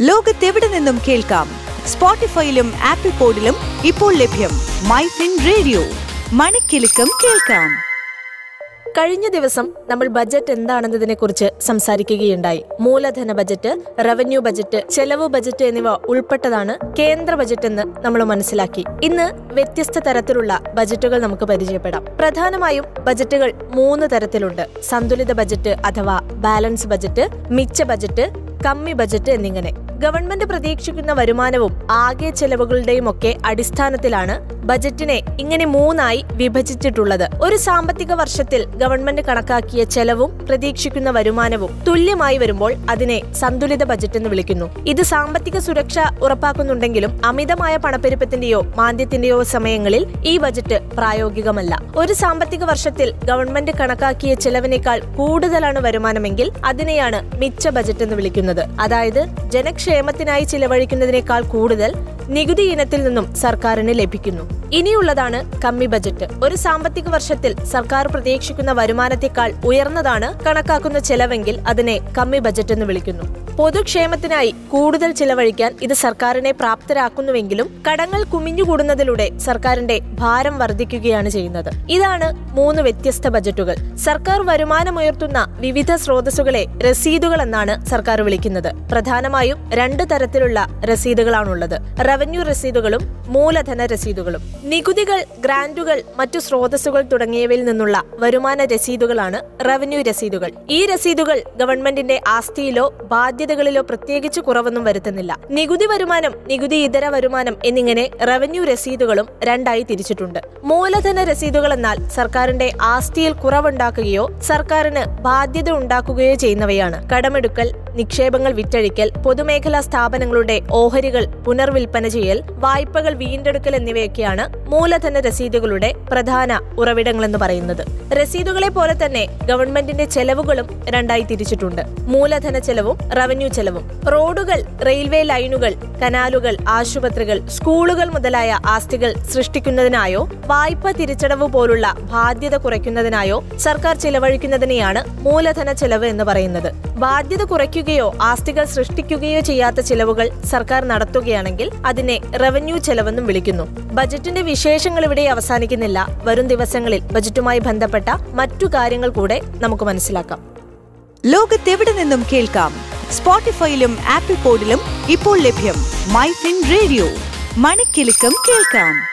ലോകത്തെവിടെ നിന്നും കേൾക്കാം? സ്പോട്ടിഫൈയിലും ആപ്പിൾ പോഡിലും ഇപ്പോൾ ലഭ്യം മൈ ഫിൻ റേഡിയോ. മണിക്കെലക്കം കേൾക്കാം. കഴിഞ്ഞ ദിവസം നമ്മൾ ബജറ്റ് എന്താണെന്നതിനെ കുറിച്ച് സംസാരിക്കുകയുണ്ടായി. മൂലധന ബജറ്റ് റവന്യൂ ബജറ്റ് ചെലവ് ബജറ്റ് എന്നിവ ഉൾപ്പെട്ടതാണ് കേന്ദ്ര ബജറ്റ് എന്ന് നമ്മൾ മനസ്സിലാക്കി. ഇന്ന് വ്യത്യസ്ത തരത്തിലുള്ള ബജറ്റുകൾ നമുക്ക് പരിചയപ്പെടാം. പ്രധാനമായും ബജറ്റുകൾ മൂന്ന് തരത്തിലുണ്ട്. സന്തുലിത ബജറ്റ് അഥവാ ബാലൻസ് ബജറ്റ് മിച്ച ബജറ്റ് കമ്മി ബജറ്റ് എന്നിങ്ങനെ. ഗവൺമെന്റ് പ്രതീക്ഷിക്കുന്ന വരുമാനവും ആകെ ചെലവുകളുടെയും ഒക്കെ അടിസ്ഥാനത്തിലാണ് ബജറ്റിനെ ഇങ്ങനെ മൂന്നായി വിഭജിച്ചിട്ടുള്ളത്. ഒരു സാമ്പത്തിക വർഷത്തിൽ ഗവൺമെന്റ് കണക്കാക്കിയ ചെലവും പ്രതീക്ഷിക്കുന്ന വരുമാനവും തുല്യമായി വരുമ്പോൾ അതിനെ സന്തുലിത ബജറ്റ് എന്ന് വിളിക്കുന്നു. ഇത് സാമ്പത്തിക സുരക്ഷ ഉറപ്പാക്കുന്നുണ്ടെങ്കിലും അമിതമായ പണപ്പെരുപ്പത്തിന്റെയോ മാന്ദ്യത്തിന്റെയോ സമയങ്ങളിൽ ഈ ബജറ്റ് പ്രായോഗികമല്ല. ഒരു സാമ്പത്തിക വർഷത്തിൽ ഗവൺമെന്റ് കണക്കാക്കിയ ചെലവിനേക്കാൾ കൂടുതലാണ് വരുമാനമെങ്കിൽ അതിനെയാണ് മിച്ച ബജറ്റ് എന്ന് വിളിക്കുന്നത്. അതായത് ജനക്ഷേമത്തിനായി ചിലവഴിക്കുന്നതിനേക്കാൾ കൂടുതൽ നികുതി ഇനത്തിൽ നിന്നും സർക്കാരിന് ലഭിക്കുന്നു. ഇനിയുള്ളതാണ് കമ്മി ബജറ്റ്. ഒരു സാമ്പത്തിക വർഷത്തിൽ സർക്കാർ പ്രതീക്ഷിക്കുന്ന വരുമാനത്തെക്കാൾ ഉയർന്നതാണ് കണക്കാക്കുന്ന ചെലവെങ്കിൽ അതിനെ കമ്മി ബജറ്റ് എന്ന് വിളിക്കുന്നു. പൊതുക്ഷേമത്തിനായി കൂടുതൽ ചിലവഴിക്കാൻ ഇത് സർക്കാരിനെ പ്രാപ്തരാക്കുന്നുവെങ്കിലും കടങ്ങൾ കുമിഞ്ഞുകൂടുന്നതിലൂടെ സർക്കാരിന്റെ ഭാരം വർദ്ധിക്കുകയാണ് ചെയ്യുന്നത്. ഇതാണ് മൂന്ന് വ്യത്യസ്ത ബജറ്റുകൾ. സർക്കാർ വരുമാനമുയർത്തുന്ന വിവിധ സ്രോതസ്സുകളെ രസീതുകൾ എന്നാണ് സർക്കാർ വിളിക്കുന്നത്. പ്രധാനമായും രണ്ട് തരത്തിലുള്ള രസീതുകളാണുള്ളത് റവന്യൂ രസീതുകളും മൂലധന രസീതുകളും നികുതികൾ ഗ്രാന്റുകൾ മറ്റു സ്രോതസ്സുകൾ തുടങ്ങിയവയിൽ നിന്നുള്ള വരുമാന രസീതുകളാണ് റവന്യൂ രസീതുകൾ. ഈ രസീതുകൾ ഗവൺമെന്റിന്റെ ആസ്തിയിലോ ബാധ്യതകളിലോ പ്രത്യേകിച്ച് കുറവൊന്നും വരുത്തുന്നില്ല. നികുതി വരുമാനം നികുതി ഇതര വരുമാനം എന്നിങ്ങനെ റവന്യൂ രസീതുകളും രണ്ടായി തിരിച്ചിട്ടുണ്ട്. മൂലധന രസീതുകൾ എന്നാൽ സർക്കാരിന്റെ ആസ്തിയിൽ കുറവുണ്ടാക്കുകയോ സർക്കാരിന് ബാധ്യത ഉണ്ടാക്കുകയോ ചെയ്യുന്നവയാണ്. കടമെടുക്കൽ നിക്ഷേപങ്ങൾ വിറ്റഴിക്കൽ പൊതുമേഖലാ സ്ഥാപനങ്ങളുടെ ഓഹരികൾ പുനർവിൽപ്പന ചെയ്യൽ വായ്പകൾ വീണ്ടെടുക്കൽ എന്നിവയൊക്കെയാണ് മൂലധന രസീതുകളുടെ പ്രധാന ഉറവിടങ്ങളെന്ന് പറയുന്നത്. രസീതുകളെ പോലെ തന്നെ ഗവൺമെന്റിന്റെ ചെലവുകളും രണ്ടായി തിരിച്ചിട്ടുണ്ട്. മൂലധന ചെലവും റവന്യൂ ചെലവും. റോഡുകൾ റെയിൽവേ ലൈനുകൾ കനാലുകൾ ആശുപത്രികൾ സ്കൂളുകൾ മുതലായ ആസ്തികൾ സൃഷ്ടിക്കുന്നതിനായോ വായ്പ തിരിച്ചടവ് പോലുള്ള ബാധ്യത കുറയ്ക്കുന്നതിനായോ സർക്കാർ ചിലവഴിക്കുന്നതിനെയാണ് മൂലധന ചെലവ് എന്ന് പറയുന്നത്. ബാധ്യത കുറയ്ക്കുകയോ ആസ്തികൾ സൃഷ്ടിക്കുകയോ ചെയ്യാത്ത ചിലവുകൾ സർക്കാർ നടത്തുകയാണെങ്കിൽ അതിനെ റവന്യൂ ചെലവെന്നും വിളിക്കുന്നു. ബജറ്റിന്റെ വിശേഷങ്ങൾ ഇവിടെ അവസാനിക്കുന്നില്ല. വരും ദിവസങ്ങളിൽ ബജറ്റുമായി ബന്ധപ്പെട്ട മറ്റു കാര്യങ്ങൾ കൂടെ നമുക്ക് മനസ്സിലാക്കാം. ലോകത്തെവിടെ നിന്നും കേൾക്കാം? സ്പോട്ടിഫൈയിലും ആപ്പിൾ പോഡിലും ഇപ്പോൾ ലഭ്യം മൈ ഫിൻ റേഡിയോ. മണിക്കിലുക്കം കേൾക്കാം.